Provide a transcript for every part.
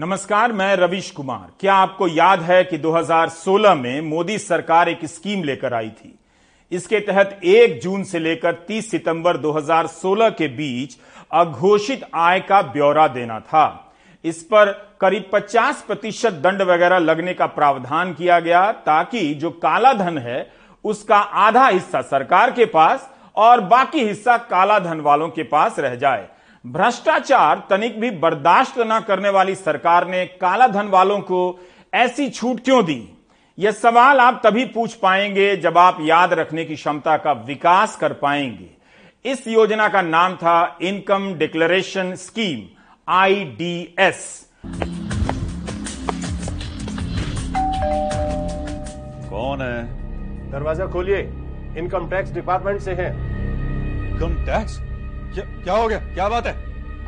नमस्कार, मैं रविश कुमार। क्या आपको याद है कि 2016 में मोदी सरकार एक स्कीम लेकर आई थी? इसके तहत 1 जून से लेकर 30 सितंबर 2016 के बीच अघोषित आय का ब्यौरा देना था। इस पर करीब 50 प्रतिशत दंड वगैरह लगने का प्रावधान किया गया, ताकि जो काला धन है, उसका आधा हिस्सा सरकार के पास और बाकी हिस्सा काला धन वालों के पास रह जाए। भ्रष्टाचार तनिक भी बर्दाश्त न करने वाली सरकार ने काला धन वालों को ऐसी छूट क्यों दी? यह सवाल आप तभी पूछ पाएँगे जब आप याद रखने की क्षमता का विकास कर पाएँगे। इस योजना का नाम था इनकम डिक्लेरेशन स्कीम आईडीएस कौन है? दरवाज़ा खोलिए। इनकम टैक्स डिपार्टमेंट से है। Income tax? क्या क्या हो गया? क्या बात है?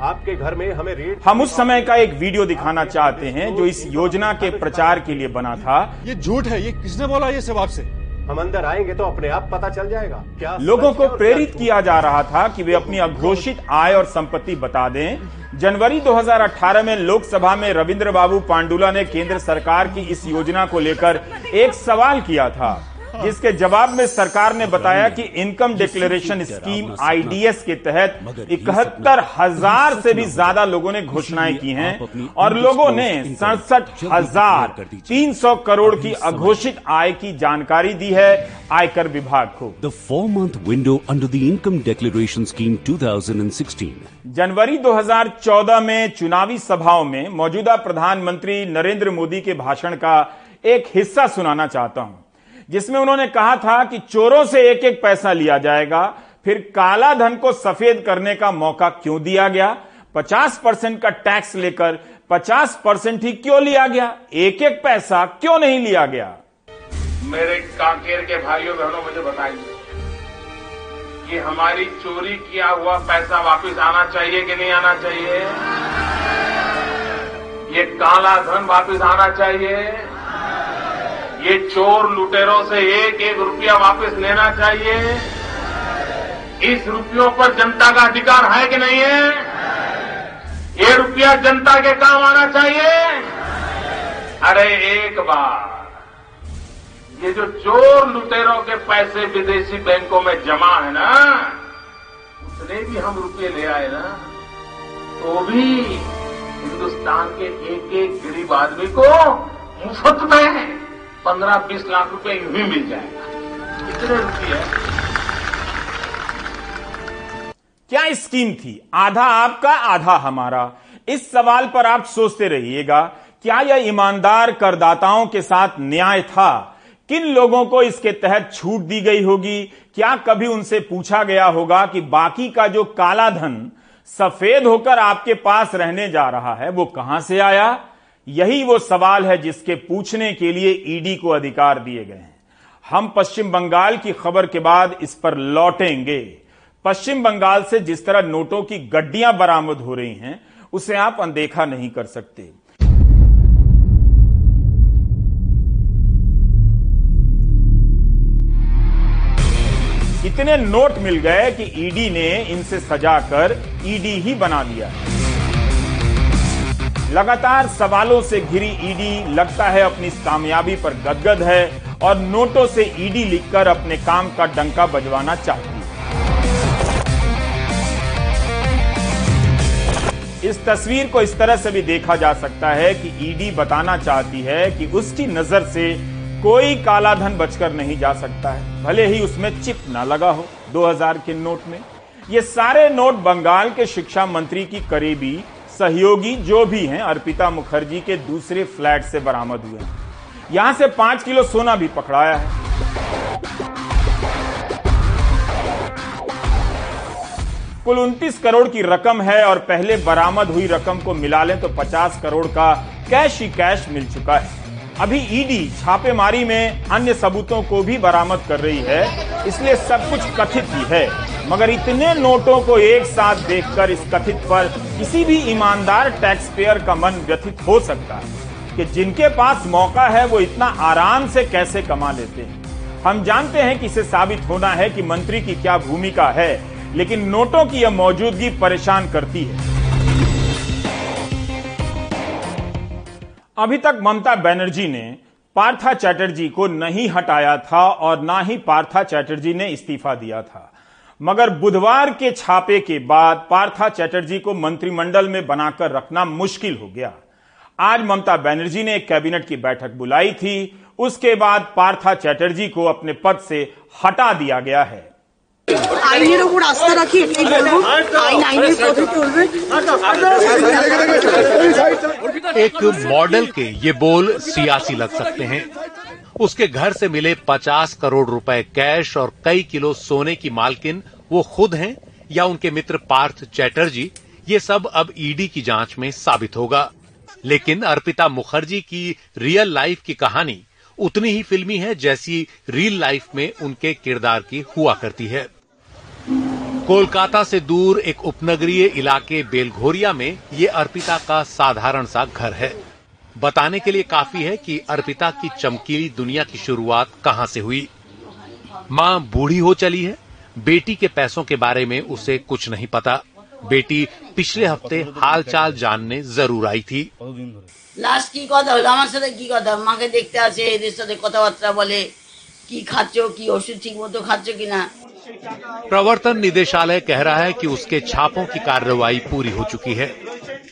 आपके घर में हमें रेड हम उस समय का एक वीडियो दिखाना चाहते हैं जो इस योजना के प्रचार के लिए बना था। ये झूठ है ये किसने बोला ये सब आपसे? हम अंदर आएँगे तो अपने आप पता चल जाएगा। क्या लोगों को प्रेरित किया जा रहा था कि वे अपनी अघोषित आय और संपत्ति बता दें। जनवरी 2018 में लोकसभा में रविंद्र बाबू पांडुला ने केंद्र सरकार की इस योजना को लेकर एक सवाल किया था। जिसके जवाब में सरकार ने बताया कि इनकम डिक्लेरेशन स्कीम आईडीएस के तहत इकहत्तर हज़ार से भी ज़्यादा लोगों ने घोषणाएँ की हैं और लोगों ने सड़सठ हज़ार तीन सौ करोड़ की अघोषित आय की जानकारी दी है आयकर विभाग को। The four month window under the Income Declaration Scheme 2016. जनवरी 2014 में चुनावी सभाओं में मौजूदा प्रधानमंत्री नरेंद्र मोदी के भाषण का एक हिस्सा सुनाना चाहता हूँ। जिसमें उन्होंने कहा था कि चोरों से एक एक पैसा लिया जाएगा, फिर काला धन को सफ़ेद करने का मौका क्यों दिया गया? 50 परसेंट का टैक्स लेकर 50 परसेंट ही क्यों लिया गया? एक एक पैसा क्यों नहीं लिया गया? मेरे कांकेर के भाइयों, बहनों, मुझे बताइए, कि हमारी चोरी किया हुआ पैसा वापस आना चाहिए कि नहीं आना चाहिए? ये काला धन वापस आना चाहिए? ये चोर लुटेरों से एक एक रुपया वापस लेना चाहिए। इस रुपयों पर जनता का अधिकार है कि नहीं है? ये रुपया जनता के काम आना चाहिए। अरे एक बार, ये जो चोर लुटेरों के पैसे विदेशी बैंकों में जमा है ना उतने भी हम रुपये ले आए ना तो भी हिंदुस्तान के एक एक गरीब आदमी को मुफ़्त में। पंद्रह बीस लाख रुपए यूँ ही मिल जाएगा। कितने रुपये क्या स्कीम थी? आधा आपका, आधा हमारा। इस सवाल पर आप सोचते रहिएगा, क्या यह ईमानदार करदाताओं के साथ न्याय था? किन लोगों को इसके तहत छूट दी गई होगी? क्या कभी उनसे पूछा गया होगा कि बाकी का जो काला धन सफ़ेद होकर आपके पास रहने जा रहा है, वो कहाँ से आया? यही वो सवाल है जिसके पूछने के लिए ईडी को अधिकार दिए गए हैं। हम पश्चिम बंगाल की खबर के बाद इस पर लौटेंगे। पश्चिम बंगाल से जिस तरह नोटों की गड्डियाँ बरामद हो रही हैं, उसे आप अनदेखा नहीं कर सकते। इतने नोट मिल गए कि ईडी ने इनसे सजाकर ईडी ही बना दिया लगातार सवालों से घिरी ईडी लगता है, अपनी कामयाबी पर गदगद है और नोटों से ईडी लिखकर अपने काम का डंका बजवाना चाहती है। इस तस्वीर को इस तरह से भी देखा जा सकता है कि ईडी बताना चाहती है कि उसकी नज़र से कोई काला धन बचकर नहीं जा सकता है, भले ही उसमें चिप ना लगा हो। 2000 के नोट में ये सारे नोट बंगाल के शिक्षा मंत्री की करीबी सहयोगी जो भी हैं, अर्पिता मुखर्जी के दूसरे फ्लैट से बरामद हुए हैं। यहाँ से पाँच किलो सोना भी पकड़ाया है। कुल 29 करोड़ की रकम है और पहले बरामद हुई रकम को मिला लें तो 50 करोड़ का कैश ही कैश मिल चुका है। अभी ईडी छापेमारी में अन्य सबूतों को भी बरामद कर रही है, इसलिए सब कुछ कथित ही है। मगर इतने नोटों को एक साथ देखकर इस कथित पर किसी भी ईमानदार टैक्स पेयर का मन व्यथित हो सकता है कि जिनके पास मौका है, वो इतना आराम से कैसे कमा लेते हैं। हम जानते हैं कि इसे साबित होना है कि मंत्री की क्या भूमिका है, लेकिन नोटों की यह मौजूदगी परेशान करती है। अभी तक ममता बनर्जी ने पार्था चैटर्जी को नहीं हटाया था और ना ही पार्था चैटर्जी ने इस्तीफा दिया था। मगर बुधवार के छापे के बाद पार्था चैटर्जी को मंत्रिमंडल में बनाकर रखना मुश्किल हो गया। आज ममता बनर्जी ने एक कैबिनेट की बैठक बुलाई थी। उसके बाद पार्था चैटर्जी को अपने पद से हटा दिया गया है। আইনের ওপর আস্থা রাখি এটাই বলবো আইন আইনের পথে চলবে एक मॉडल के ये बोल सियासी लग सकते हैं उसके घर से मिले 50 करोड़ रुपए कैश और कई किलो सोने की मालकिन वो खुद हैं या उनके मित्र पार्थ चैटर्जी ये सब अब ईडी की जांच में साबित होगा लेकिन अर्पिता मुखर्जी की रियल लाइफ की कहानी उतनी ही फिल्मी है जैसी रियल लाइफ में उनके किरदार की हुआ करती है। कोलकाता से दूर एक उपनगरीय इलाके बेलघोरिया में ये अर्पिता का साधारण सा घर है। बताने के लिए काफ़ी है कि अर्पिता की चमकीली दुनिया की शुरुआत कहाँ से हुई। माँ बूढ़ी हो चली है, बेटी के पैसों के बारे में उसे कुछ नहीं पता। बेटी पिछले हफ्ते हालचाल जानने जरूर आई थी লাস্ট কি কথা হলো আমার সাথে কি কথা মাকে দেখতে আসে এদের সাথে কথাবার্তা বলে কি খাচ্ছ কি ওষুধ ঠিক মতো খাচ্ছ কিনা प्रवर्तन निदेशालय कह रहा है कि उसके छापों की कार्रवाई पूरी हो चुकी है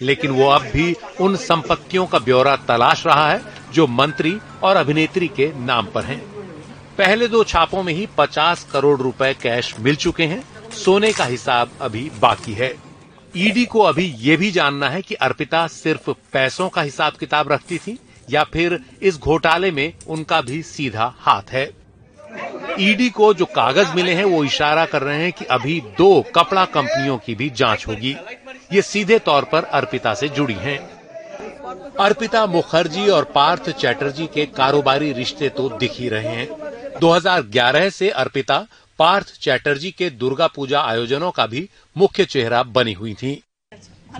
लेकिन वो अब भी उन संपत्तियों का ब्यौरा तलाश रहा है जो मंत्री और अभिनेत्री के नाम पर हैं। पहले दो छापों में ही 50 करोड़ रुपए कैश मिल चुके हैं सोने का हिसाब अभी बाकी है। ईडी को अभी ये भी जानना है कि अर्पिता सिर्फ़ पैसों का हिसाब किताब रखती थी या फिर इस घोटाले में उनका भी सीधा हाथ है। ईडी को जो कागज़ मिले हैं वो इशारा कर रहे हैं कि अभी दो कपड़ा कंपनियों की भी जाँच होगी। ये सीधे तौर पर अर्पिता से जुड़ी हैं। अर्पिता मुखर्जी और पार्थ चैटर्जी के कारोबारी रिश्ते तो दिख ही रहे हैं। 2011 से अर्पिता पार्थ चैटर्जी के दुर्गा पूजा आयोजनों का भी मुख्य चेहरा बनी हुई थी।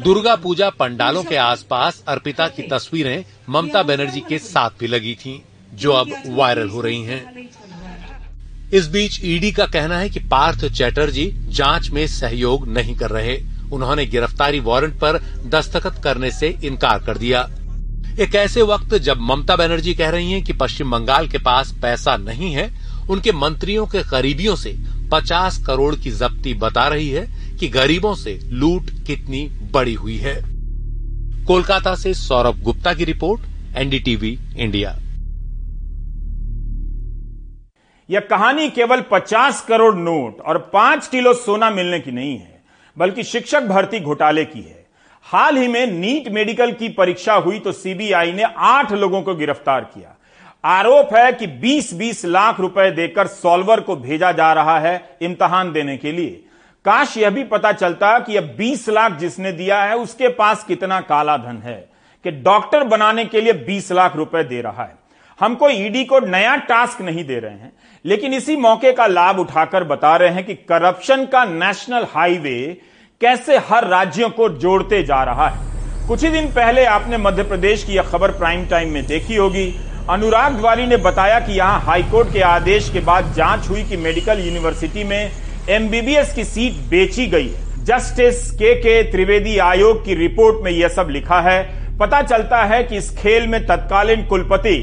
दुर्गा पूजा पंडालों के आसपास अर्पिता की तस्वीरें ममता बनर्जी के साथ भी लगी थीं, जो अब वायरल हो रही हैं। इस बीच ईडी का कहना है कि पार्थ चैटर्जी जाँच में सहयोग नहीं कर रहे। उन्होंने गिरफ्तारी वारंट पर दस्तखत करने से इनकार कर दिया। एक ऐसे वक्त जब ममता बनर्जी कह रही हैं कि पश्चिम बंगाल के पास पैसा नहीं है उनके मंत्रियों के करीबियों से 50 करोड़ की जब्ती बता रही है कि गरीबों से लूट कितनी बड़ी हुई है। कोलकाता से सौरभ गुप्ता की रिपोर्ट, एनडीटीवी इंडिया। यह कहानी केवल 50 करोड़ नोट और 5 किलो सोना मिलने की नहीं है, बल्कि शिक्षक भर्ती घोटाले की है। हाल ही में नीट मेडिकल की परीक्षा हुई तो सीबीआई ने आठ लोगों को गिरफ़्तार किया। आरोप है कि 20-20 लाख रुपए देकर सॉल्वर को भेजा जा रहा है इम्तहान देने के लिए। काश यह भी पता चलता कि यह 20 लाख जिसने दिया है, उसके पास कितना काला धन है कि डॉक्टर बनाने के लिए 20 लाख रुपए दे रहा है। हमको ईडी को नया टास्क नहीं दे रहे हैं, लेकिन इसी मौके का लाभ उठाकर बता रहे हैं कि करप्शन का नेशनल हाईवे कैसे हर राज्यों को जोड़ते जा रहा है। कुछ ही दिन पहले आपने मध्य प्रदेश की यह खबर प्राइम टाइम में देखी होगी। अनुराग द्वारी ने बताया कि यहाँ हाईकोर्ट के आदेश के बाद जाँच हुई कि मेडिकल यूनिवर्सिटी में एमबीबीएस की सीट बेची गई है। जस्टिस के के त्रिवेदी आयोग की रिपोर्ट में यह सब लिखा है। पता चलता है कि इस खेल में तत्कालीन कुलपति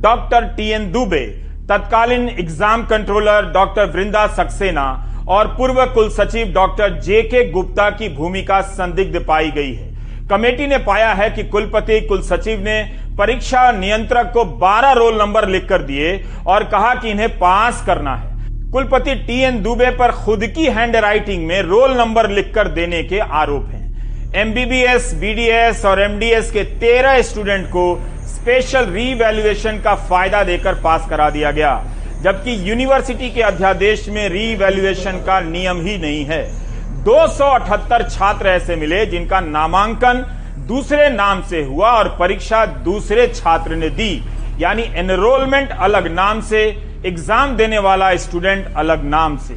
डॉक्टर टी एन दुबे, तत्कालीन exam controller doctor Vrinda Saxena और पूर्व कुल सचिव डॉक्टर जे के गुप्ता की भूमिका संदिग्ध पाई गई है। कमेटी ने पाया है कि कुलपति कुल सचिव ने परीक्षा नियंत्रक को 12 रोल नंबर लिखकर दिए और कहा कि इन्हें पास करना है। कुलपति टी एन दुबे पर खुद की हैंड राइटिंग में रोल नंबर लिखकर देने के आरोप हैं। एमबीबीएस, बीडीएस और एमडीएस के 13 स्टूडेंट को स्पेशल रीवैल्यूएशन का फ़ायदा देकर पास करा दिया गया, जबकि यूनिवर्सिटी के अध्यादेश में रीवैल्यूएशन का नियम ही नहीं है। 278 छात्र ऐसे मिले जिनका नामांकन दूसरे नाम से हुआ और परीक्षा दूसरे छात्र ने दी। यानी एनरोलमेंट अलग नाम से एग्ज़ाम देने वाला स्टूडेंट अलग नाम से।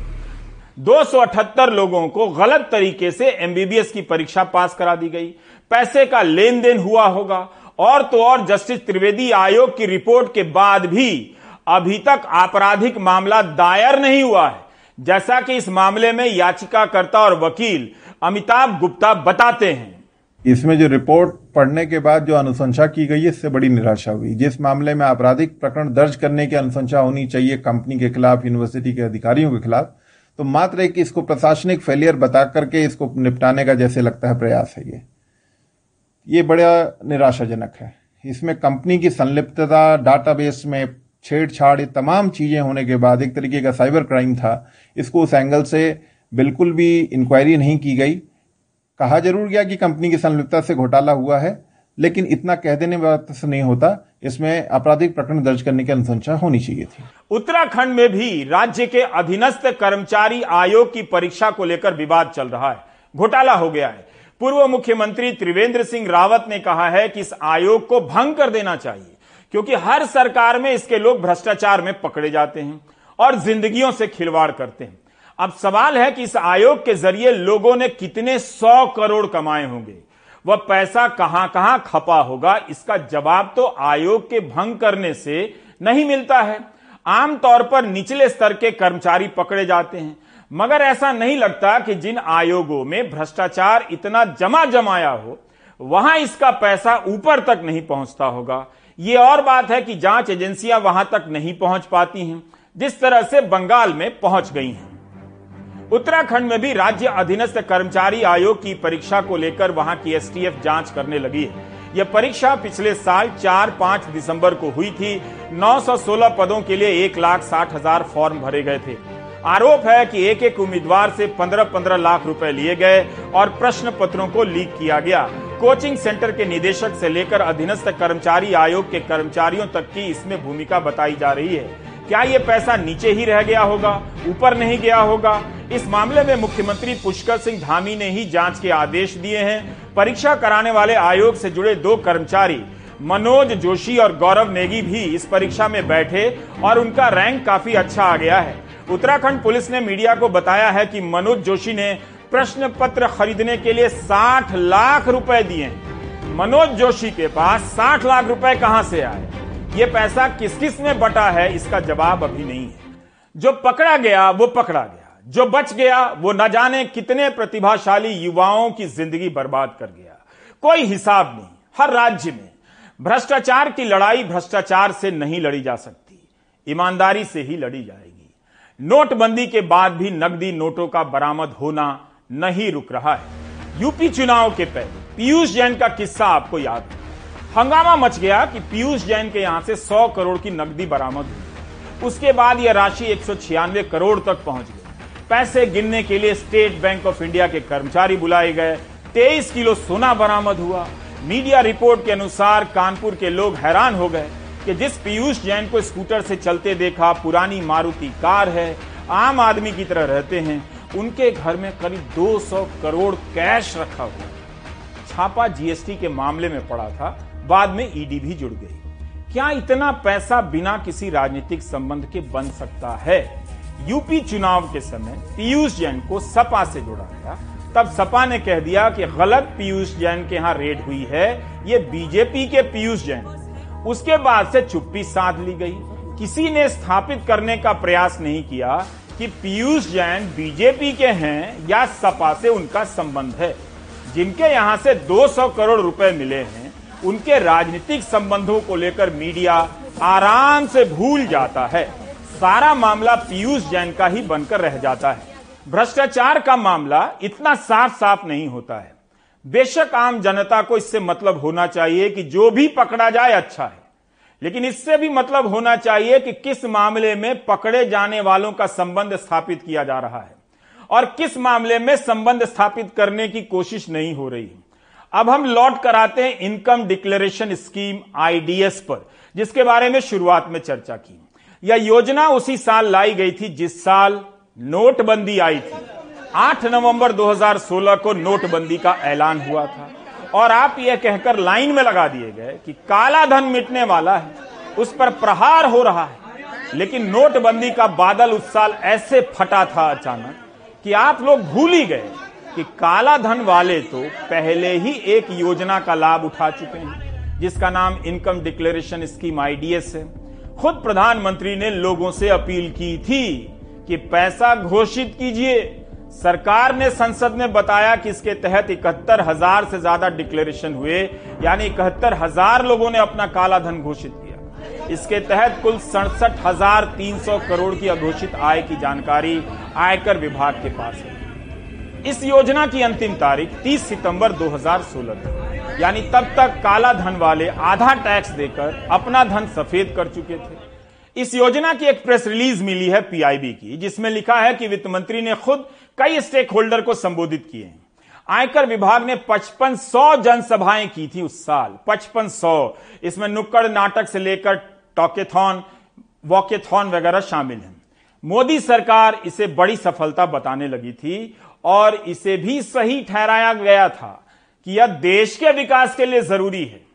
278 लोगों को गलत तरीके से एमबीबीएस की परीक्षा पास करा दी गई। पैसे का लेन देन हुआ होगा। और तो और जस्टिस त्रिवेदी आयोग की रिपोर्ट के बाद भी अभी तक आपराधिक मामला दायर नहीं हुआ है। जैसा कि इस मामले में याचिकाकर्ता और वकील अमिताभ गुप्ता बताते हैं। इसमें जो रिपोर्ट पढ़ने के बाद जो अनुशंसा की गई है, इससे बड़ी निराशा हुई। जिस मामले में आपराधिक प्रकरण दर्ज करने की अनुशंसा होनी चाहिए कंपनी के खिलाफ, यूनिवर्सिटी के अधिकारियों के खिलाफ तो मात्र एक इसको प्रशासनिक फेलियर बता करके इसको निपटाने का जैसे लगता है प्रयास है ये। ये बड़ा निराशाजनक है। इसमें कंपनी की संलिप्तता डाटाबेस में छेड़छाड़, ये तमाम चीज़ें होने के बाद एक तरीके का साइबर क्राइम था। इसको उस एंगल से बिल्कुल भी इंक्वायरी नहीं की गई। कहा ज़रूर गया कि कंपनी की संलिप्तता से घोटाला हुआ है, लेकिन इतना कह देने बात से नहीं होता। इसमें आपराधिक प्रकरण दर्ज करने की अनुशंसा होनी चाहिए थी। उत्तराखंड में भी राज्य के अधीनस्थ कर्मचारी आयोग की परीक्षा को लेकर विवाद चल रहा है। घोटाला हो गया है। पूर्व मुख्यमंत्री त्रिवेंद्र सिंह रावत ने कहा है कि इस आयोग को भंग कर देना चाहिए, क्योंकि हर सरकार में इसके लोग भ्रष्टाचार में पकड़े जाते हैं और जिंदगियों से खिलवाड़ करते हैं। अब सवाल है कि इस आयोग के ज़रिए लोगों ने कितने सौ करोड़ कमाए होंगे? वह पैसा कहाँ कहाँ खपा होगा? इसका जवाब तो आयोग के भंग करने से नहीं मिलता है। आमतौर पर निचले स्तर के कर्मचारी पकड़े जाते हैं। मगर ऐसा नहीं लगता कि जिन आयोगों में भ्रष्टाचार इतना जमा जमाया हो, वहाँ इसका पैसा ऊपर तक नहीं पहुँचता होगा। ये और बात है कि जाँच एजेंसियाँ वहाँ तक नहीं पहुँच पाती हैं, जिस तरह से बंगाल में पहुँच गई हैं। उत्तराखंड में भी राज्य अधीनस्थ कर्मचारी आयोग की परीक्षा को लेकर वहाँ की एसटीएफ जाँच करने लगी है। यह परीक्षा पिछले साल 4-5 दिसंबर को हुई थी। 916 पदों के लिए एक लाख साठ हज़ार फॉर्म भरे गए थे। आरोप है कि एक एक उम्मीदवार से 15-15 लाख रुपए लिए गए और प्रश्न पत्रों को लीक किया गया। कोचिंग सेंटर के निदेशक से लेकर अधीनस्थ कर्मचारी आयोग के कर्मचारियों तक की इसमें भूमिका बताई जा रही है। क्या ये पैसा नीचे ही रह गया होगा, ऊपर नहीं गया होगा? इस मामले में मुख्यमंत्री पुष्कर सिंह धामी ने ही जाँच के आदेश दिए हैं। परीक्षा कराने वाले आयोग से जुड़े दो कर्मचारी, मनोज जोशी और गौरव नेगी भी इस परीक्षा में बैठे और उनका रैंक काफ़ी अच्छा आ गया है। उत्तराखंड पुलिस ने मीडिया को बताया है कि मनोज जोशी ने प्रश्न पत्र खरीदने के लिए 60 लाख रुपए दिए मनोज जोशी के पास 60 लाख रुपए कहाँ से आए? ये पैसा किस किसमें बटा है, इसका जवाब अभी नहीं है। जो पकड़ा गया, वो पकड़ा गया। जो बच गया, वो न जाने कितने प्रतिभाशाली युवाओं की ज़िंदगी बर्बाद कर गया। कोई हिसाब नहीं, हर राज्य में। भ्रष्टाचार की लड़ाई भ्रष्टाचार से नहीं लड़ी जा सकती, ईमानदारी से ही लड़ी जाएगी। नोटबंदी के बाद भी नकदी नोटों का बरामद होना नहीं रुक रहा है। यूपी चुनाव के पहले, पीयूष जैन का किस्सा आपको याद है। हंगामा मच गया कि पीयूष जैन के यहाँ से 100 करोड़ की नकदी बरामद हुई। उसके बाद यह राशि एक सौ छियानवे करोड़ तक पहुँच गई। पैसे गिनने के लिए स्टेट बैंक ऑफ़ इंडिया के कर्मचारी बुलाए गए। 23 किलो सोना बरामद हुआ। मीडिया रिपोर्ट के अनुसार कानपुर के लोग हैरान हो गए कि जिस पीयूष जैन को स्कूटर से चलते देखा पुरानी मारुति कार है, आम आदमी की तरह रहते हैं, उनके घर में करीब 200 करोड़ कैश रखा हुआ। छापा जीएसटी के मामले में पड़ा था। बाद में ईडी भी जुड़ गई। क्या इतना पैसा बिना किसी राजनीतिक संबंध के बन सकता है? यूपी चुनाव के समय पीयूष जैन को सपा से जोड़ा गया। तब सपा ने कह दिया कि गलत पीयूष जैन के यहाँ रेड हुई है। ये बीजेपी के पीयूष जैन। उसके बाद से चुप्पी साध ली गई। किसी ने स्थापित करने का प्रयास नहीं किया कि पीयूष जैन बीजेपी के हैं या सपा से उनका संबंध है। जिनके यहाँ से 200 करोड़ रुपए मिले हैं उनके राजनीतिक संबंधों को लेकर मीडिया आराम से भूल जाता है। सारा मामला पीयूष जैन का ही बनकर रह जाता है। भ्रष्टाचार का मामला इतना साफ़ साफ़ नहीं होता है। बेशक आम जनता को इससे मतलब होना चाहिए कि जो भी पकड़ा जाए अच्छा है। लेकिन इससे भी मतलब होना चाहिए कि किस मामले में पकड़े जाने वालों का संबंध स्थापित किया जा रहा है। और किस मामले में संबंध स्थापित करने की कोशिश नहीं हो रही। अब हम लौट कर आते हैं इनकम डिक्लेरेशन स्कीम आईडीएस पर, जिसके बारे में शुरुआत में चर्चा की। यह योजना उसी साल लाई गई थी जिस साल नोटबंदी आई थी। 8 नवंबर 2016 को नोटबंदी का ऐलान हुआ था। और आप यह कहकर लाइन में लगा दिए गए कि काला धन मिटने वाला है, उस पर प्रहार हो रहा है। लेकिन नोटबंदी का बादल उस साल ऐसे फटा था अचानक कि आप लोग भूल ही गए। कि काला धन वाले तो पहले ही एक योजना का लाभ उठा चुके हैं, जिसका नाम इनकम डिक्लेरेशन स्कीम आईडीएस है। खुद प्रधानमंत्री ने लोगों से अपील की थी कि पैसा घोषित कीजिए। सरकार ने संसद में बताया कि इसके तहत इकहत्तर हज़ार से ज़्यादा डिक्लेरेशन हुए, यानी इकहत्तर हज़ार लोगों ने अपना काला धन घोषित किया। इसके तहत कुल सड़सठ हज़ार तीन सौ करोड़ की अघोषित आय की जानकारी आयकर विभाग के पास है। इस योजना की अंतिम तारीख 30 सितंबर 2016 थी यानी तब तक काला धन वाले आधा टैक्स देकर अपना धन सफ़ेद कर चुके थे। इस योजना की एक प्रेस रिलीज़ मिली है पीआईबी की, जिसमें लिखा है कि वित्त मंत्री ने खुद कई स्टेक होल्डर को संबोधित किए हैं। आयकर विभाग ने पचपन सौ जनसभाएँ की थी उस साल, पचपन सौ। इसमें नुक्कड़ नाटक से लेकर टॉकेथॉन, वॉकेथॉन वगैरह शामिल हैं। मोदी सरकार इसे बड़ी सफलता बताने लगी थी और इसे भी सही ठहराया गया था कि यह देश के विकास के लिए ज़रूरी है।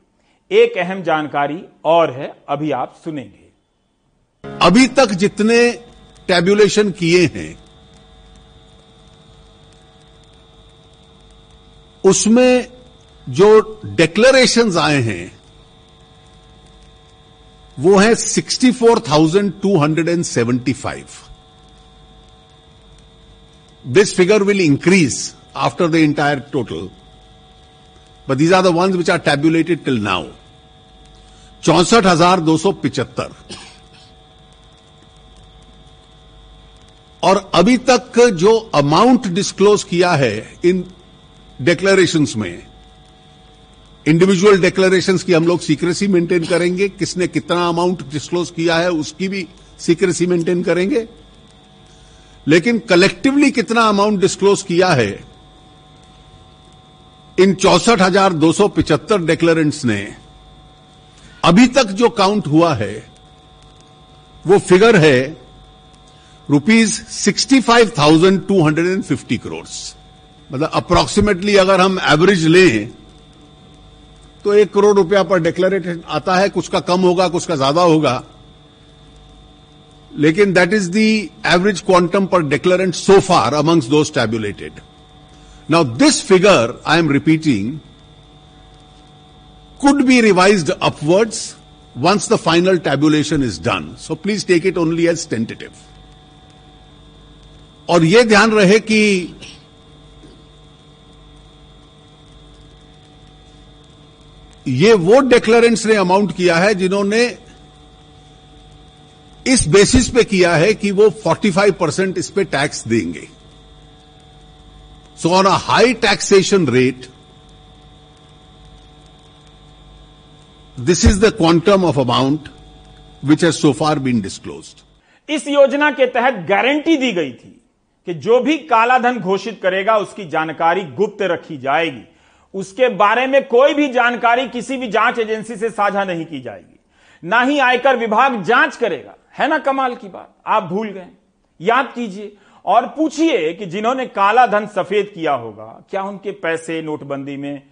एक अहम जानकारी और है अभी आप सुनेंगे। अभी तक जितने टैब्यूलेशन किए हैं उसमें जो डिक्लेरेशंस आए हैं वो है 64,275 This figure will increase after the entire total. But these are the ones which are tabulated till now. चौसठ हज़ार दो सौ पिचहत्तर और अभी तक जो अमाउंट डिस्क्लोज किया है इन डिक्लेरेशंस में इंडिविजुअल डिक्लेरेशंस की हम लोग सीक्रेसी मेंटेन करेंगे, किसने कितना अमाउंट डिस्क्लोज किया है उसकी भी सीक्रेसी मेंटेन करेंगे लेकिन कलेक्टिवली कितना अमाउंट डिस्क्लोज किया है? इन चौसठ हज़ार दो सौ पिचहत्तर डिक्लेरेंट्स ने। अभी तक जो काउंट हुआ है, वो फिगर है rupees sixty five thousand two hundred and fifty crore मतलब अप्रोक्सीमेटली अगर हम एवरेज लें तो एक करोड़ रुपया पर डिक्लेरेशन आता है, कुछ का कम होगा, कुछ का ज़्यादा होगा। लेकिन that is the average quantum per declarant so far amongst those tabulated now this figure I am repeating could be revised upwards once the final tabulation is done. So, please take it only as tentative. और यह ध्यान रहे कि ये वो डिक्लेरेंट्स ने amount किया है जिन्होंने इस बेसिस पे किया है कि वो 45 परसेंट इस पे टैक्स देंगे। So on a high taxation rate this is the quantum of amount which has so far been disclosed इस योजना के तहत गारंटी दी गई थी कि जो भी काला धन घोषित करेगा, उसकी जानकारी गुप्त रखी जाएगी। उसके बारे में कोई भी जानकारी किसी भी जाँच एजेंसी से साझा नहीं की जाएगी। ना ही आयकर विभाग जाँच करेगा। है ना कमाल की बात? आप भूल गए। याद कीजिए और पूछिए कि जिन्होंने काला धन सफ़ेद किया होगा, क्या उनके पैसे नोटबंदी में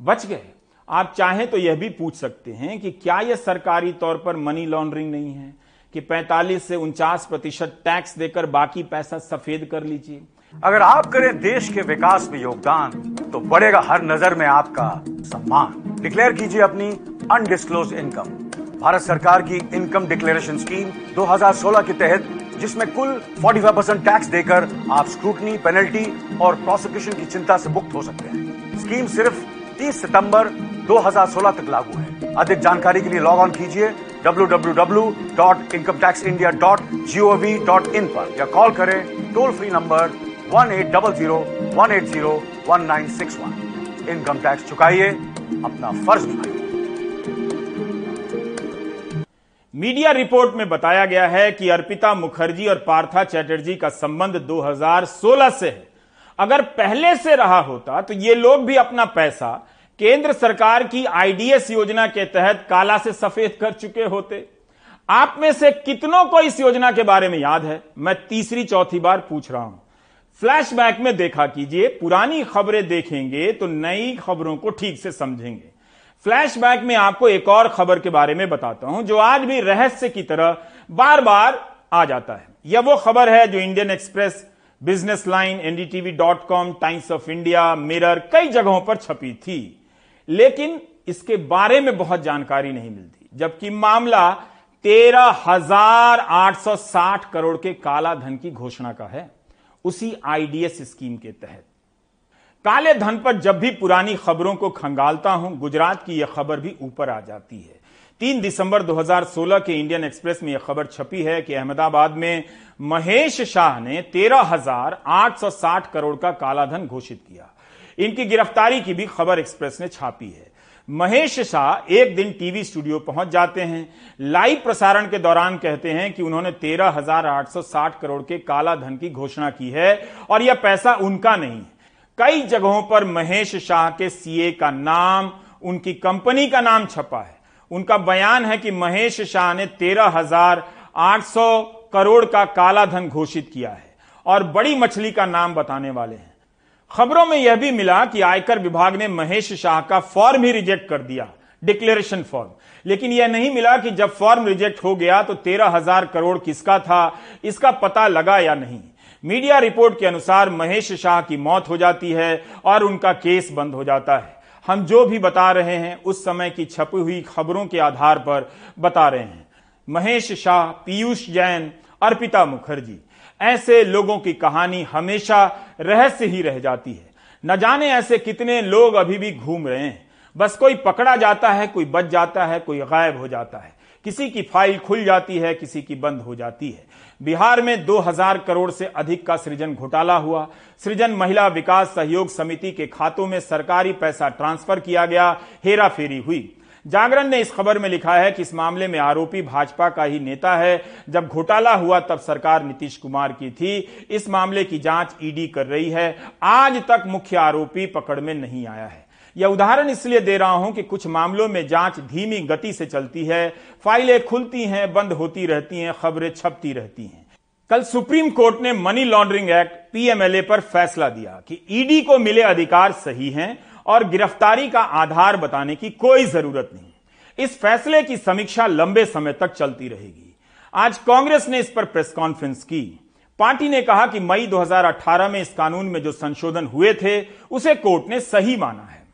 बच गए? आप चाहें तो यह भी पूछ सकते हैं कि क्या यह सरकारी तौर पर मनी लॉन्ड्रिंग नहीं है कि 45 से उनचास प्रतिशत टैक्स देकर बाकी पैसा सफ़ेद कर लीजिए? अगर आप करें देश के विकास में योगदान तो बढ़ेगा हर नज़र में आपका सम्मान। डिक्लेयर कीजिए अपनी अनडिस्क्लोज इनकम भारत सरकार की इनकम डिक्लेरेशन स्कीम 2016 के तहत, जिसमें कुल 45 परसेंट टैक्स देकर आप स्क्रूटनी पेनल्टी और प्रोसिक्यूशन की चिंता से मुक्त हो सकते हैं। स्कीम सिर्फ़ 30 सितंबर 2016 तक लागू है। अधिक जानकारी के लिए लॉग ऑन कीजिए www.incometaxindia.gov.in पर, या कॉल करें toll free number one eight double zero one eight zero one nine six one income tax चुकाइए, अपना फ़र्ज़ निभाइए मीडिया रिपोर्ट में बताया गया है कि अर्पिता मुखर्जी और पार्था चैटर्जी का संबंध 2016 से है। अगर पहले से रहा होता तो ये लोग भी अपना पैसा केंद्र सरकार की आईडीएस योजना के तहत काला से सफ़ेद कर चुके होते। आप में से कितनों को इस योजना के बारे में याद है? मैं तीसरी चौथी बार पूछ रहा हूँ। फ्लैशबैक में देखा कीजिए, पुरानी खबरें देखेंगे तो नई खबरों को ठीक से समझेंगे। फ्लैशबैक में आपको एक और खबर के बारे में बताता हूँ, जो आज भी रहस्य की तरह बार बार आ जाता है। यह वो खबर है जो Indian Express Business Line NDTV dot com Times of India Mirror कई जगहों पर छपी थी। लेकिन इसके बारे में बहुत जानकारी नहीं मिलती, जबकि मामला तेरह हज़ार आठ सौ साठ करोड़ के काला धन की घोषणा का है। उसी आईडीएस स्कीम के तहत। काले धन पर जब भी पुरानी खबरों को खंगालता हूँ गुजरात की यह खबर भी ऊपर आ जाती है। तीन दिसंबर 2016 के इंडियन एक्सप्रेस में यह खबर छपी है कि अहमदाबाद में महेश शाह ने 13,860 करोड़ का कालाधन घोषित किया। इनकी गिरफ्तारी की भी खबर एक्सप्रेस ने छापी है। महेश शाह एक दिन टीवी स्टूडियो पहुँच जाते हैं। लाइव प्रसारण के दौरान कहते हैं कि उन्होंने 13,860 करोड़ के काला धन की घोषणा की है और यह पैसा उनका नहीं कई जगहों पर महेश शाह के सीए का नाम, उनकी कंपनी का नाम छपा है। उनका बयान है कि महेश शाह ने तेरह हज़ार आठ सौ करोड़ का काला धन घोषित किया है और बड़ी मछली का नाम बताने वाले हैं। खबरों में यह भी मिला कि आयकर विभाग ने महेश शाह का फॉर्म ही रिजेक्ट कर दिया, डिक्लेरेशन फॉर्म। लेकिन यह नहीं मिला कि जब फॉर्म रिजेक्ट हो गया तो तेरह हज़ार करोड़ किसका था, इसका पता लगा या नहीं। मीडिया रिपोर्ट के अनुसार महेश शाह की मौत हो जाती है और उनका केस बंद हो जाता है। हम जो भी बता रहे हैं, उस समय की छपी हुई खबरों के आधार पर बता रहे हैं। महेश शाह, पीयूष जैन, अर्पिता मुखर्जी, ऐसे लोगों की कहानी हमेशा रहस्य ही रह जाती है। न जाने ऐसे कितने लोग अभी भी घूम रहे हैं। बस कोई पकड़ा जाता है, कोई बच जाता है, कोई गायब हो जाता है। किसी की फ़ाइल खुल जाती है, किसी की बंद हो जाती है। बिहार में 2000 करोड़ से अधिक का सृजन घोटाला हुआ। सृजन महिला विकास सहयोग समिति के खातों में सरकारी पैसा ट्रांसफ़र किया गया हेरा फेरी हुई। जागरण ने इस खबर में लिखा है कि इस मामले में आरोपी भाजपा का ही नेता है। जब घोटाला हुआ तब सरकार नीतीश कुमार की थी। इस मामले की जाँच ईडी कर रही है। आज तक मुख्य आरोपी पकड़ में नहीं आया है। यह उदाहरण इसलिए दे रहा हूँ कि कुछ मामलों में जाँच धीमी गति से चलती है, फाइलें खुलती हैं, बंद होती रहती हैं, खबरें छपती रहती हैं। कल सुप्रीम कोर्ट ने मनी लॉन्ड्रिंग एक्ट, पीएमएलए पर फैसला दिया कि ईडी को मिले अधिकार सही हैं और गिरफ्तारी का आधार बताने की कोई ज़रूरत नहीं। इस फैसले की समीक्षा लंबे समय तक चलती रहेगी। आज कांग्रेस ने इस पर प्रेस कॉन्फ्रेंस की। पार्टी ने कहा कि मई 2018 में इस कानून में जो संशोधन हुए थे, उसे कोर्ट ने सही माना है।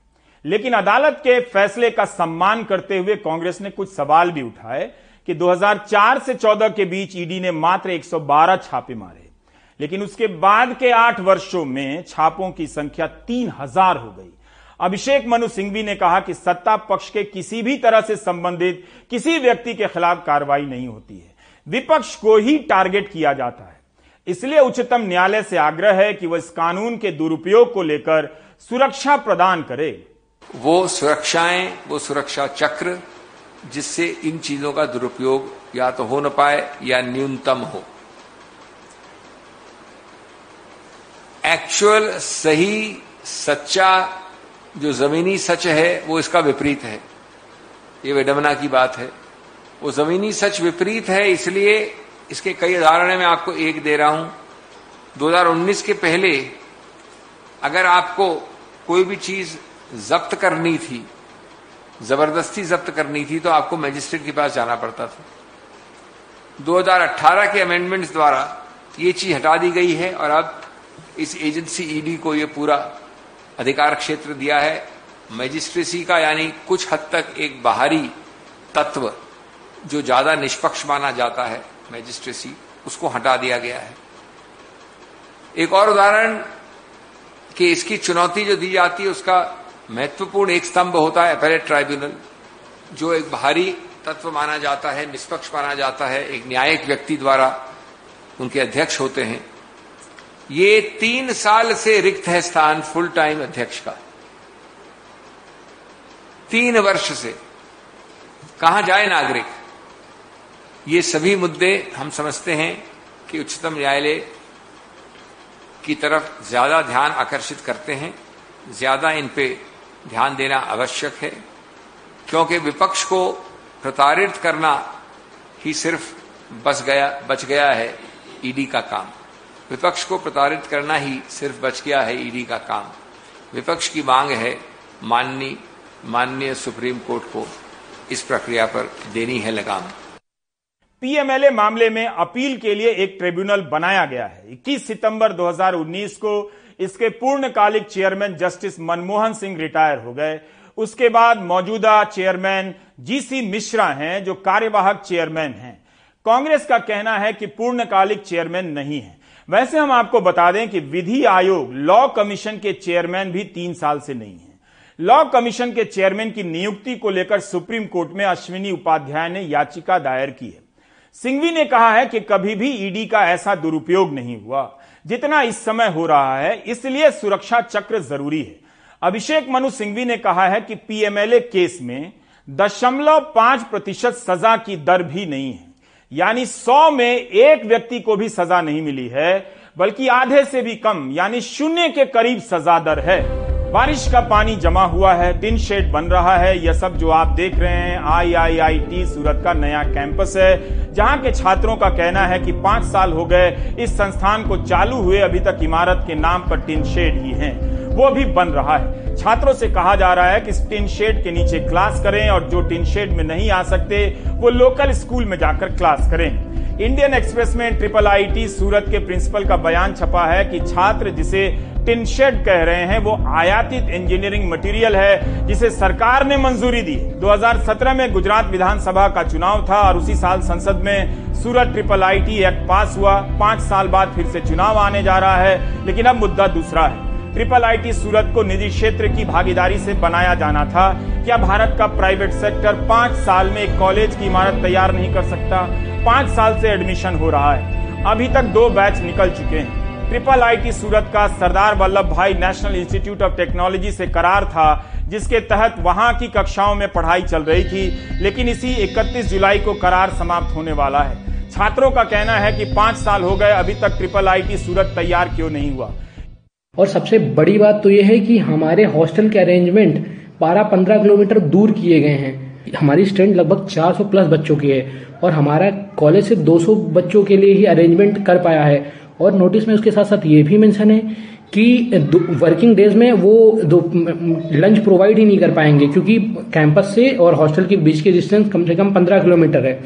लेकिन अदालत के फैसले का सम्मान करते हुए कांग्रेस ने कुछ सवाल भी उठाए कि 2004 से 14 के बीच ईडी ने मात्र 112 छापे मारे। लेकिन उसके बाद के आठ वर्षों में छापों की संख्या तीन हज़ार हो गई। अभिषेक मनु सिंघवी ने कहा कि सत्ता पक्ष के किसी भी तरह से संबंधित किसी व्यक्ति के खिलाफ कार्रवाई नहीं होती है। विपक्ष को ही टारगेट किया जाता है। इसलिए उच्चतम न्यायालय से आग्रह है कि वह इस कानून के दुरुपयोग को लेकर सुरक्षा प्रदान करे। वो सुरक्षाएँ, वो सुरक्षा चक्र, जिससे इन चीज़ों का दुरुपयोग या तो हो न पाए या न्यूनतम हो। एक्चुअल सही, सच्चा, जो जमीनी सच है, वो इसका विपरीत है। ये विडंबना की बात है। वो जमीनी सच विपरीत है, इसलिए इसके कई उदाहरण मैं आपको एक दे रहा हूँ। 2019 के पहले, अगर आपको कोई भी चीज़ जब्त करनी थी, ज़बरदस्ती जब्त करनी थी तो आपको मजिस्ट्रेट के पास जाना पड़ता था। 2018 के अमेंडमेंट्स द्वारा ये चीज़ हटा दी गई है और अब इस एजेंसी ईडी को ये पूरा अधिकार क्षेत्र दिया है। मजिस्ट्रेसी का यानी कुछ हद तक एक बाहरी तत्व जो ज़्यादा निष्पक्ष माना जाता है मजिस्ट्रेसी उसको हटा दिया गया है। एक और उदाहरण कि इसकी चुनौती जो दी जाती है, उसका महत्वपूर्ण एक स्तंभ होता है अपरेट ट्राइब्यूनल जो एक बाहरी तत्व माना जाता है, निष्पक्ष माना जाता है, एक न्यायिक व्यक्ति द्वारा उनके अध्यक्ष होते हैं। ये तीन साल से रिक्त है स्थान फुल टाइम अध्यक्ष का। तीन वर्ष से। कहा जाए नागरिक? ये सभी मुद्दे हम समझते हैं कि उच्चतम न्यायालय की तरफ़ ज़्यादा ध्यान आकर्षित करते हैं, ज़्यादा इन पे ध्यान देना आवश्यक है, क्योंकि विपक्ष को प्रताड़ित करना ही सिर्फ़ बस गया, बच गया है ईडी का काम। विपक्ष को प्रताड़ित करना ही सिर्फ़ बच गया है ईडी का काम। विपक्ष की मांग है माननीय माननीय सुप्रीम कोर्ट को इस प्रक्रिया पर देनी है लगाम। पीएमएलए मामले में अपील के लिए एक ट्रिब्यूनल बनाया गया है। 21 सितंबर 2019 को इसके पूर्णकालिक chairman justice Manmohan Singh retire हो गए। उसके बाद मौजूदा चेयरमैन जीसी मिश्रा हैं, जो कार्यवाहक चेयरमैन हैं। कांग्रेस का कहना है कि पूर्णकालिक चेयरमैन नहीं है। वैसे हम आपको बता दें कि विधि आयोग, लॉ कमीशन के चेयरमैन भी तीन साल से नहीं है। लॉ कमीशन के चेयरमैन की नियुक्ति को लेकर सुप्रीम कोर्ट में अश्विनी उपाध्याय ने याचिका दायर की है। सिंघवी ने कहा है कि कभी भी ईडी का ऐसा दुरुपयोग नहीं हुआ। जितना इस समय हो रहा है, इसलिए सुरक्षा चक्र ज़रूरी है। अभिषेक मनु सिंघवी ने कहा है कि पीएमएलए केस में दशमलव पाँच प्रतिशत सजा की दर भी नहीं है। यानी सौ में एक व्यक्ति को भी सजा नहीं मिली है, बल्कि आधे से भी कम, यानी शून्य के करीब सजा दर है। बारिश का पानी जमा हुआ है टिन शेड बन रहा है, यह सब जो आप देख रहे हैं आई आई आई टी सूरत का नया कैंपस है, जहाँ के छात्रों का कहना है कि पाँच साल हो गए, इस संस्थान को चालू हुए अभी तक इमारत के नाम पर टिन शेड ही है। वो भी बन रहा है। छात्रों से कहा जा रहा है कि टिन शेड के नीचे क्लास करें और जो टिन शेड में नहीं आ सकते, वो लोकल स्कूल में जाकर क्लास करें। इंडियन एक्सप्रेस में ट्रिपल आईटी सूरत के प्रिंसिपल का बयान छपा है कि छात्र जिसे टिनशेड कह रहे हैं, वो आयातित इंजीनियरिंग मटेरियल है, जिसे सरकार ने मंजूरी दी। 2017 में गुजरात विधानसभा का चुनाव था और उसी साल संसद में Surat triple IT act pass हुआ। पाँच साल बाद फिर से चुनाव आने जा रहा है, लेकिन अब मुद्दा दूसरा है। ट्रिपल आईटी सूरत को निजी क्षेत्र की भागीदारी से बनाया जाना था। क्या भारत का प्राइवेट सेक्टर पाँच साल में एक कॉलेज की इमारत तैयार नहीं कर सकता? पाँच साल से एडमिशन हो रहा है। अभी तक दो बैच निकल चुके हैं। ट्रिपल आईटी सूरत का सरदार वल्लभ भाई नेशनल इंस्टीट्यूट ऑफ़ टेक्नोलॉजी से करार था, जिसके तहत वहाँ की कक्षाओं में पढ़ाई चल रही थी, लेकिन इसी 31 जुलाई को करार समाप्त होने वाला है। छात्रों का कहना है कि पाँच साल हो गए, अभी तक ट्रिपल आईटी सूरत तैयार क्यों नहीं हुआ? और सबसे बड़ी बात तो यह है कि हमारे हॉस्टल के अरेंजमेंट 12-15 किलोमीटर दूर किए गए हैं। हमारी स्टैंड लगभग 400 प्लस बच्चों की है और हमारा कॉलेज सिर्फ़ 200 बच्चों के लिए ही अरेंजमेंट कर पाया है। और नोटिस में उसके साथ साथ ये भी मेंशन है कि वर्किंग डेज़ में वो लंच प्रोवाइड ही नहीं कर पाएँगे क्योंकि कैंपस से और हॉस्टल के बीच की डिस्टेंस कम से कम पंद्रह किलोमीटर है।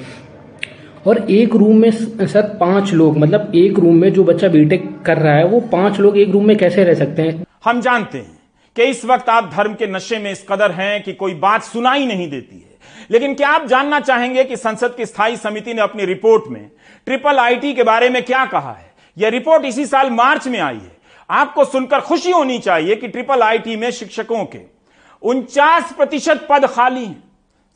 और एक रूम में सर पाँच लोग मतलब एक रूम में जो बच्चा बीटेक कर रहा है, वो पाँच लोग एक रूम में कैसे रह सकते हैं? हम जानते हैं कि इस वक्त आप धर्म के नशे में इस कदर हैं कि कोई बात सुनाई नहीं देती है। लेकिन क्या आप जानना चाहेंगे कि संसद की स्थायी समिति ने अपनी रिपोर्ट में ट्रिपल आईटी के बारे में क्या कहा है? यह रिपोर्ट इसी साल मार्च में आई है। आपको सुनकर खुशी होनी चाहिए कि ट्रिपल आईटी में शिक्षकों के उनचास प्रतिशत पद खाली हैं।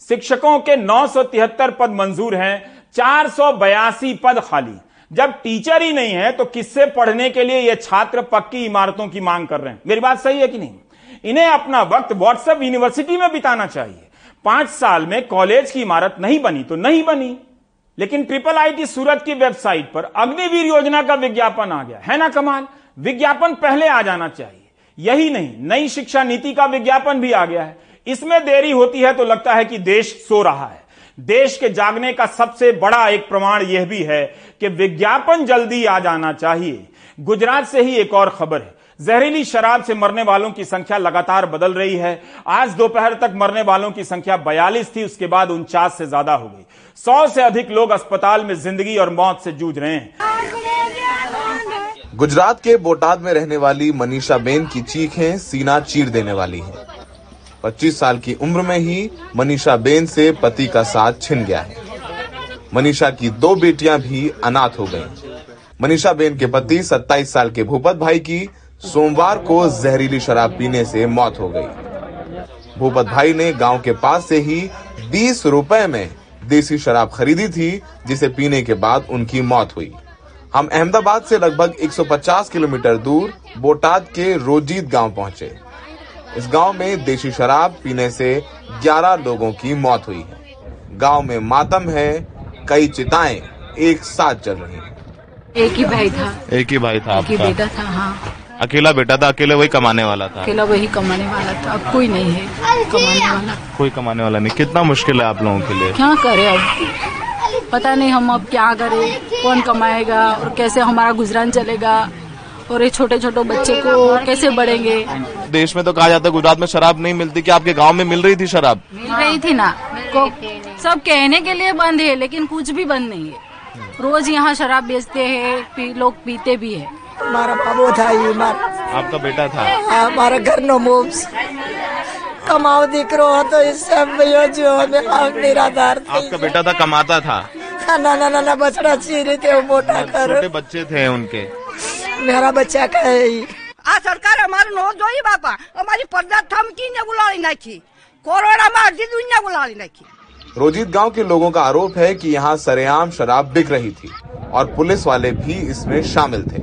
शिक्षकों के नौ सौ तिहत्तर पद मंजूर हैं। चार सौ बयासी पद खाली। जब टीचर ही नहीं है तो किससे पढ़ने के लिए ये छात्र पक्की इमारतों की मांग कर रहे हैं? मेरी बात सही है कि नहीं? इन्हें अपना वक्त व्हाट्सएप यूनिवर्सिटी में बिताना चाहिए। पाँच साल में कॉलेज की इमारत नहीं बनी तो नहीं बनी। लेकिन ट्रिपल आईटी सूरत की वेबसाइट पर अग्निवीर योजना का विज्ञापन आ गया। है ना कमाल? विज्ञापन पहले आ जाना चाहिए। यही नहीं, नई शिक्षा नीति का विज्ञापन भी आ गया है। इसमें देरी होती है तो लगता है कि देश सो रहा है। देश के जागने का सबसे बड़ा एक प्रमाण यह भी है कि विज्ञापन जल्दी आ जाना चाहिए। गुजरात से ही एक और खबर है। जहरीली शराब से मरने वालों की संख्या लगातार बदल रही है। आज दोपहर तक मरने वालों की संख्या बयालीस थी, उसके बाद उनचास से ज़्यादा हो गई। सौ से अधिक लोग अस्पताल में ज़िंदगी और मौत से जूझ रहे हैं। गुजरात के बोटाद में रहने वाली मनीषा बेन की चीखें सीना चीर देने वाली हैं। 25 साल की उम्र में ही मनीषा बेन से पति का साथ छिन गया है। मनीषा की दो बेटियाँ भी अनाथ हो गईं। मनीषा बेन के पति 27 साल के भूपत भाई की सोमवार को जहरीली शराब पीने से मौत हो गई। भूपत भाई ने गाँव के पास से ही बीस रुपए में देसी शराब खरीदी थी, जिसे पीने के बाद उनकी मौत हुई। हम अहमदाबाद से लगभग 150 किलोमीटर दूर बोटाद के रोजीत गाँव पहुँचे। इस गाँव में देशी शराब पीने से 11 लोगों की मौत हुई है। गाँव में मातम है कई चिताएँ एक साथ चल रही हैं। एक ही भाई था। एक ही भाई था एक ही बेटा था हाँ। अकेला बेटा था अकेले वही कमाने वाला था? अकेला वही कमाने वाला था। अब कोई नहीं है कमाने वाला। कोई कमाने वाला नहीं। कितना मुश्किल है आप लोगों के लिए? क्या करे अब? पता नहीं हम अब क्या करें? कौन कमाएगा और कैसे हमारा गुजरान चलेगा? और ये छोटे छोटे बच्चे को कैसे बढ़ेंगे? देश में तो कहा जाता है गुजरात में शराब नहीं मिलती। क्या आपके गाँव में मिल रही थी शराब? मिल रही थी ना। सब कहने के लिए बंद है लेकिन कुछ भी बंद नहीं है। रोज यहाँ शराब बेचते है पी, लोग पीते भी है। हमारा था ये आपका बेटा था? हाँ, हमारा घर नो मूव कमाओ दिकरो तो इस सब जो निराधार आपका बेटा था कमाता था? हाँ, ना ना ना ना बचड़ा चीरे थे वो मोटा मतलब कर। छोटे बच्चे थे उनके। मेरा बच्चा का है ही આ સરકાર અમારે નો જોઈ બાપા અમારી પડદા થમકીને ગુલાળી નાખી કોરોનામાં અડધી દુનિયા ગુલાળી નાખી रोजित गांव के लोगों का आरोप है कि यहाँ सरेआम शराब बिक रही थी और पुलिस वाले भी इसमें शामिल थे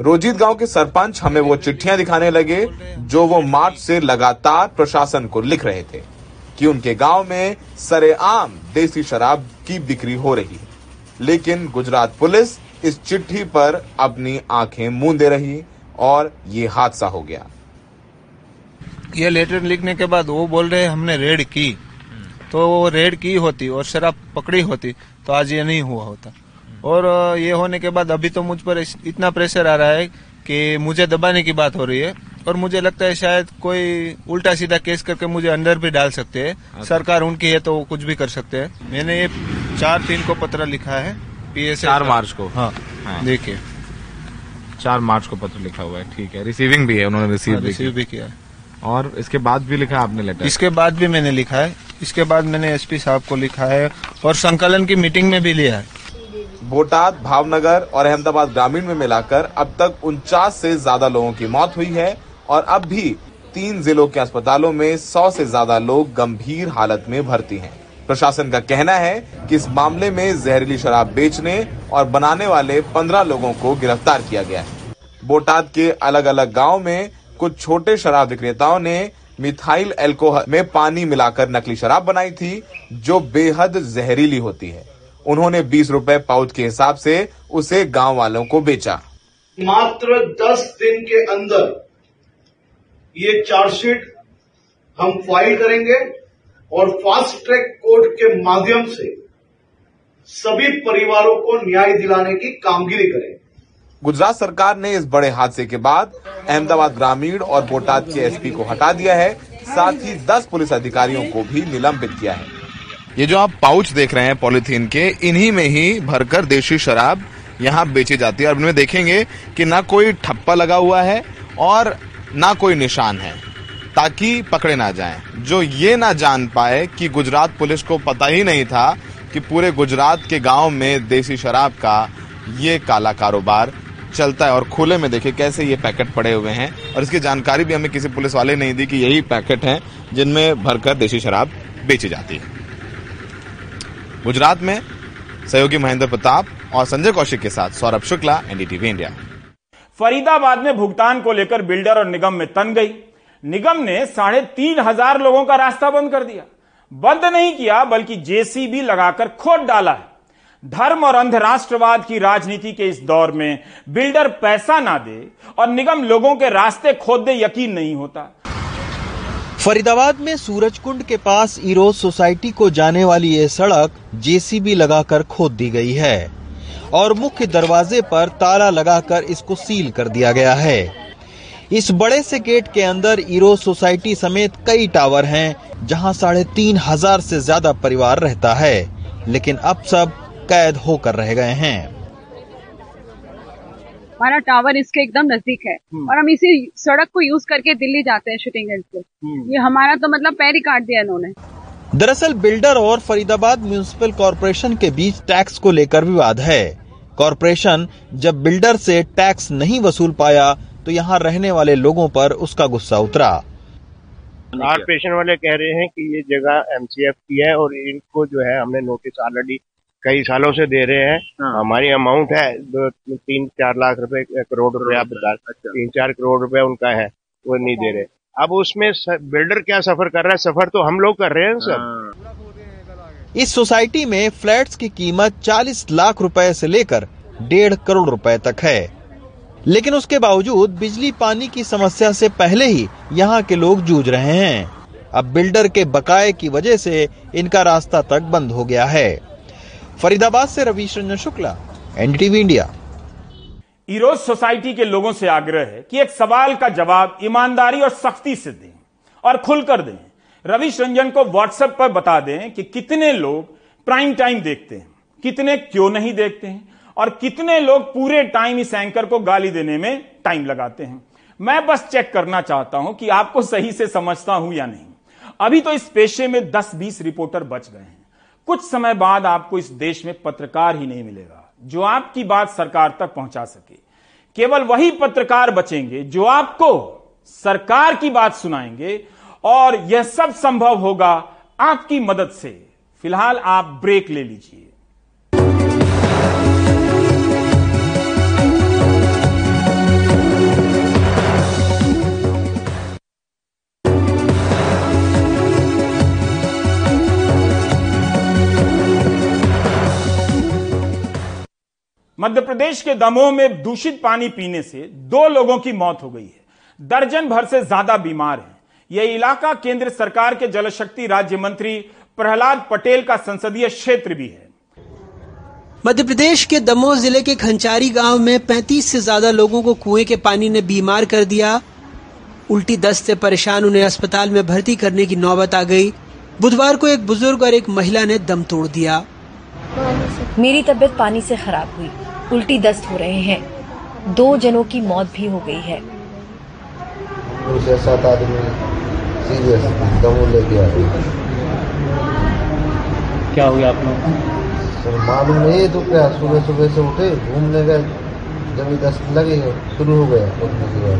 रोजित गांव के सरपंच हमें वो चिट्ठियां दिखाने लगे जो वो मार्च से लगातार प्रशासन को लिख रहे थे कि उनके गांव में सरेआम देसी शराब की बिक्री हो रही है लेकिन गुजरात पुलिस इस चिट्ठी पर अपनी आँखें मूंदे रही और ये हादसा हो गया। ये लेटर लिखने के बाद वो बोल रहे हमने रेड की। तो वो रेड की होती और शराब पकड़ी होती तो आज ये नहीं हुआ होता। और ये होने के बाद अभी तो मुझ पर इतना प्रेशर आ रहा है कि मुझे दबाने की बात हो रही है और मुझे लगता है शायद कोई उल्टा सीधा केस करके मुझे अंदर भी डाल सकते हैं। सरकार उनकी है तो वो कुछ भी कर सकते हैं। मैंने ये चार तीन को पत्र लिखा है। पीएस चार मार्च को। हाँ, हाँ। देखिए। चार मार्च को पत्र लिखा हुआ है ठीक है। रिसीविंग भी है उन्होंने रिसीव हाँ, भी रिसीव किया। भी किया है। और इसके बाद भी लिखा है आपने लेटर इसके बाद भी मैंने लिखा है। इसके बाद मैंने एसपी साहब को लिखा है और संकलन की मीटिंग में भी लिया है। बोटाद भावनगर और अहमदाबाद ग्रामीण में मिलाकर अब तक उनचास से ज़्यादा लोगों की मौत हुई है और अब भी तीन जिलों के अस्पतालों में सौ से ज़्यादा लोग गंभीर हालत में भर्ती हैं। प्रशासन का कहना है कि इस मामले में जहरीली शराब बेचने और बनाने वाले पंद्रह लोगों को गिरफ़्तार किया गया है। बोटाद के अलग अलग गाँव में कुछ छोटे शराब विक्रेताओं ने मिथाइल एल्कोहल में पानी मिलाकर नकली शराब बनाई थी, जो बेहद जहरीली होती है। उन्होंने बीस रुपए पाउच के हिसाब से उसे गाँव वालों को बेचा। मात्र 10 दिन के अंदर ये चार्जशीट हम फ़ाइल करेंगे और फास्ट ट्रैक कोर्ट के माध्यम से सभी परिवारों को न्याय दिलाने की कामगिरी करेंगे गुजरात सरकार ने इस बड़े हादसे के बाद अहमदाबाद ग्रामीण और बोटाद के एसपी को हटा दिया है। साथ ही 10 पुलिस अधिकारियों को भी निलंबित किया है। ये जो आप पाउच देख रहे हैं पॉलिथीन के इन्हीं में ही भरकर देशी शराब यहाँ बेची जाती है। और इनमें देखेंगे कि ना कोई ठप्पा लगा हुआ है और ना कोई निशान है। ताकि पकड़े ना जाएँ। जो ये ना जान पाए कि गुजरात पुलिस को पता ही नहीं था कि पूरे गुजरात के गाँव में देसी शराब का ये काला कारोबार चलता है। और खुले में देखिए कैसे ये पैकेट पड़े हुए हैं। और इसकी जानकारी भी हमें किसी पुलिस वाले नहीं दी कि यही पैकेट हैं जिनमें भरकर देसी शराब बेची जाती है। गुजरात में सहयोगी महेंद्र प्रताप और संजय कौशिक के साथ सौरभ शुक्ला, एनडीटीवी इंडिया। फरीदाबाद में भुगतान को लेकर बिल्डर और निगम में तन गई। निगम ने साढ़े तीन हज़ार लोगों का रास्ता बंद कर दिया। बंद नहीं किया, बल्कि जेसीबी लगाकर खोद डाला है। धर्म और अंधराष्ट्रवाद की राजनीति के इस दौर में बिल्डर पैसा ना दे और निगम लोगों के रास्ते खोद दे यकीन नहीं होता। फरीदाबाद में सूरजकुंड के पास इरोज सोसाइटी को जाने वाली ये सड़क जेसीबी लगाकर खोद दी गई है और मुख्य दरवाजे पर ताला लगाकर इसको सील कर दिया गया है। इस बड़े से गेट के अंदर इरोज सोसाइटी समेत कई टावर हैं जहाँ साढ़े तीन हज़ार से ज़्यादा परिवार रहता है लेकिन अब सब कैद होकर रह गए हैं। हमारा टावर इसके एकदम नज़दीक है और हम इसी सड़क को यूज़ करके दिल्ली जाते हैं शूटिंग रेंज पे ये हमारा तो मतलब पैर ही काट दिया इन्होंने। दरअसल बिल्डर और फरीदाबाद म्यूनिसिपल कॉरपोरेशन के बीच टैक्स को लेकर विवाद है। कॉरपोरेशन जब बिल्डर से टैक्स नहीं वसूल पाया तो यहाँ रहने वाले लोगों पर उसका गुस्सा उतरा। कॉर्पोरेशन वाले कह रहे हैं कि ये जगह एमसीएफ की है और इनको जो है हमने नोटिस ऑलरेडी कई सालों से दे रहे हैं। हाँ। हमारी अमाउंट है दो तीन चार लाख रुपए करोड़ रुपए आप बता अच्छा। तीन चार करोड़ रुपए उनका है वो नहीं दे रहे। अब उसमें बिल्डर क्या सफ़र कर रहा है? सफ़र तो हम लोग कर रहे हैं सब। इस सोसाइटी में फ्लैट्स की कीमत 40 लाख रुपए से लेकर डेढ़ करोड़ रुपए तक है। लेकिन उसके बावजूद बिजली पानी की समस्या से पहले ही यहाँ के लोग जूझ रहे हैं। अब बिल्डर के बकाए की वजह से इनका रास्ता तक बंद हो गया है। फरीदाबाद से Ravish Ranjan Shukla, NDTV India. Eros society के लोगों से आग्रह है कि एक सवाल का जवाब ईमानदारी और सख्ती से दें और खुलकर दें। रवीश रंजन को व्हाट्सएप पर बता दें कि कितने लोग प्राइम टाइम देखते हैं, कितने क्यों नहीं देखते हैं और कितने लोग पूरे टाइम इस एंकर को गाली देने में टाइम लगाते हैं। मैं बस चेक करना चाहता हूँ कि आपको सही से समझता हूँ या नहीं। अभी तो इस पेशे में 10-20 रिपोर्टर बच गए हैं। कुछ समय बाद आपको इस देश में पत्रकार ही नहीं मिलेगा, जो आपकी बात सरकार तक पहुँचा सके। केवल वही पत्रकार बचेंगे जो आपको सरकार की बात सुनाएँगे, और यह सब संभव होगा आपकी मदद से। फ़िलहाल आप ब्रेक ले लीजिए। मध्य प्रदेश के दमोह में दूषित पानी पीने से दो लोगों की मौत हो गई है। दर्जन भर से ज़्यादा बीमार हैं। यह इलाका केंद्र सरकार के जल शक्ति राज्य मंत्री प्रहलाद पटेल का संसदीय क्षेत्र भी है। मध्य प्रदेश के दमोह ज़िले के खंचारी गाँव में 35 से ज़्यादा लोगों को कुएँ के पानी ने बीमार कर दिया। उल्टी दस्त से परेशान उन्हें अस्पताल में भर्ती करने की नौबत आ गई। बुधवार को एक बुज़ुर्ग और एक महिला ने दम तोड़ दिया। मेरी तबीयत पानी से खराब हुई। उल्टी दस्त हो रहे हैं। दो जनों की मौत भी हो गई है। सात आदमी सीरियस दमू लेके आ क्या हो गया आप लोग सर मालूम नहीं तो क्या सुबह सुबह से उठे घूमने गए जब दस्त लगे शुरू हो गया उठने के बाद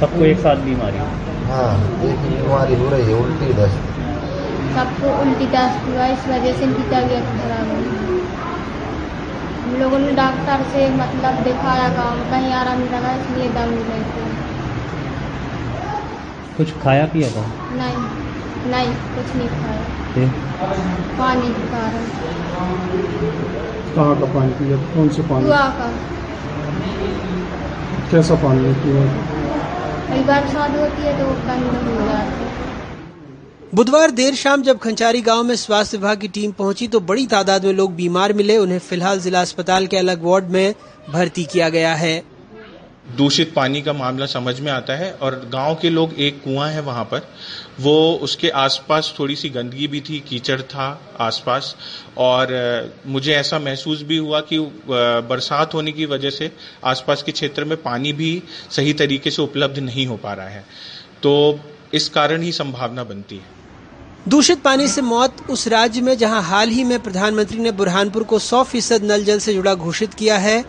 सबको एक साथ बीमारी हाँ। एक ही बीमारी हो रही है उल्टी दस्त। सबको उल्टी दस्त हुआ इस वजह से उनकी तबीयत खराब हुई हम लोगों ने डॉक्टर से मतलब दिखाया गाँव कहीं आराम नहीं लगा इसलिए दम रहे थे। कुछ खाया पिया था? नहीं नहीं कुछ नहीं खाया। फिर? पानी के कारण। कहाँ का पानी पिया? कौन से पानी? कुआ का। कैसा पानी पिया? कई बरसात होती है तो वो गंद हो जाती है। बुधवार देर शाम जब खंचारी गाँव में स्वास्थ्य विभाग की टीम पहुँची तो बड़ी तादाद में लोग बीमार मिले। उन्हें फ़िलहाल जिला अस्पताल के अलग वार्ड में भर्ती किया गया है। दूषित पानी का मामला समझ में आता है और गाँव के लोग एक कुआँ है वहाँ पर। वो उसके आसपास थोड़ी सी गंदगी भी थी, कीचड़ था आसपास। और मुझे ऐसा महसूस भी हुआ कि बरसात होने की वजह से आसपास के क्षेत्र में पानी भी सही तरीके से उपलब्ध नहीं हो पा रहा है। तो इस कारण ही संभावना बनती है। दूषित पानी से मौत उस राज्य में जहाँ हाल ही में प्रधानमंत्री ने बुरहानपुर को 100 फ़ीसद नल जल से जुड़ा घोषित किया है,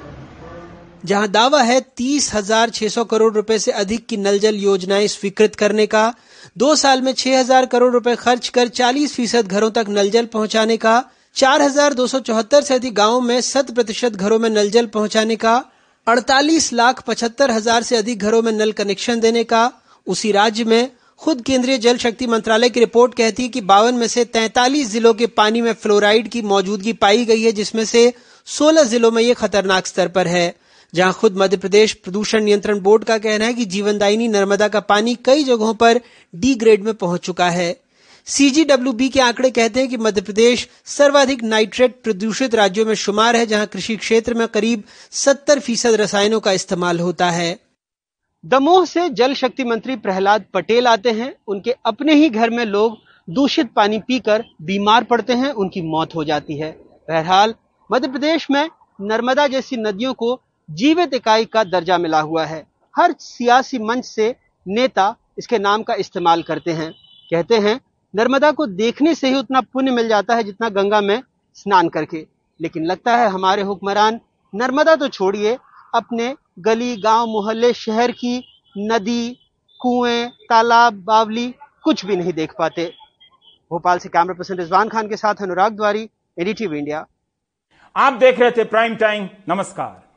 जहाँ दावा है तीस हज़ार छह सौ करोड़ रुपए से अधिक की नल जल योजनाएँ स्वीकृत करने का, दो साल में छह हज़ार करोड़ रुपए खर्च कर चालीस फ़ीसद घरों तक नल जल पहुँचाने का, चार हज़ार दो सौ चौहत्तर से अधिक गाँवों में शत प्रतिशत घरों में नल जल पहुँचाने का, अड़तालीस लाख पचहत्तर हज़ार से अधिक घरों में नल कनेक्शन देने का, उसी राज्य में खुद केंद्रीय जल शक्ति मंत्रालय की रिपोर्ट कहती है कि बावन में से 43 जिलों के पानी में फ्लोराइड की मौजूदगी पाई गई है, जिसमें से 16 जिलों में ये खतरनाक स्तर पर है। जहाँ खुद मध्य प्रदेश प्रदूषण नियंत्रण बोर्ड का कहना है कि जीवनदायिनी नर्मदा का पानी कई जगहों पर डी ग्रेड में पहुँच चुका है। सीजीडब्ल्यूबी के आंकड़े कहते हैं कि मध्य प्रदेश सर्वाधिक नाइट्रेट प्रदूषित राज्यों में शुमार है, जहाँ कृषि क्षेत्र में करीब 70 फ़ीसद रसायनों का इस्तेमाल होता है। दमोह से जल शक्ति मंत्री प्रहलाद पटेल आते हैं। उनके अपने ही घर में लोग दूषित पानी पीकर बीमार पड़ते हैं। उनकी मौत हो जाती है। बहरहाल मध्य प्रदेश में नर्मदा जैसी नदियों को जीवित इकाई का दर्जा मिला हुआ है। हर सियासी मंच से नेता इसके नाम का इस्तेमाल करते हैं। कहते हैं, नर्मदा को देखने से ही उतना पुण्य मिल जाता है जितना गंगा में स्नान करके। लेकिन लगता है हमारे हुक्मरान, नर्मदा तो छोड़िए, अपने गली, गाँव, मोहल्ले, शहर की नदी, कुएँ, तालाब, बावली कुछ भी नहीं देख पाते। भोपाल से कैमरा पर्सन रिजवान खान के साथ अनुराग द्वारी एडीटीवी इंडिया आप देख रहे थे प्राइम टाइम नमस्कार।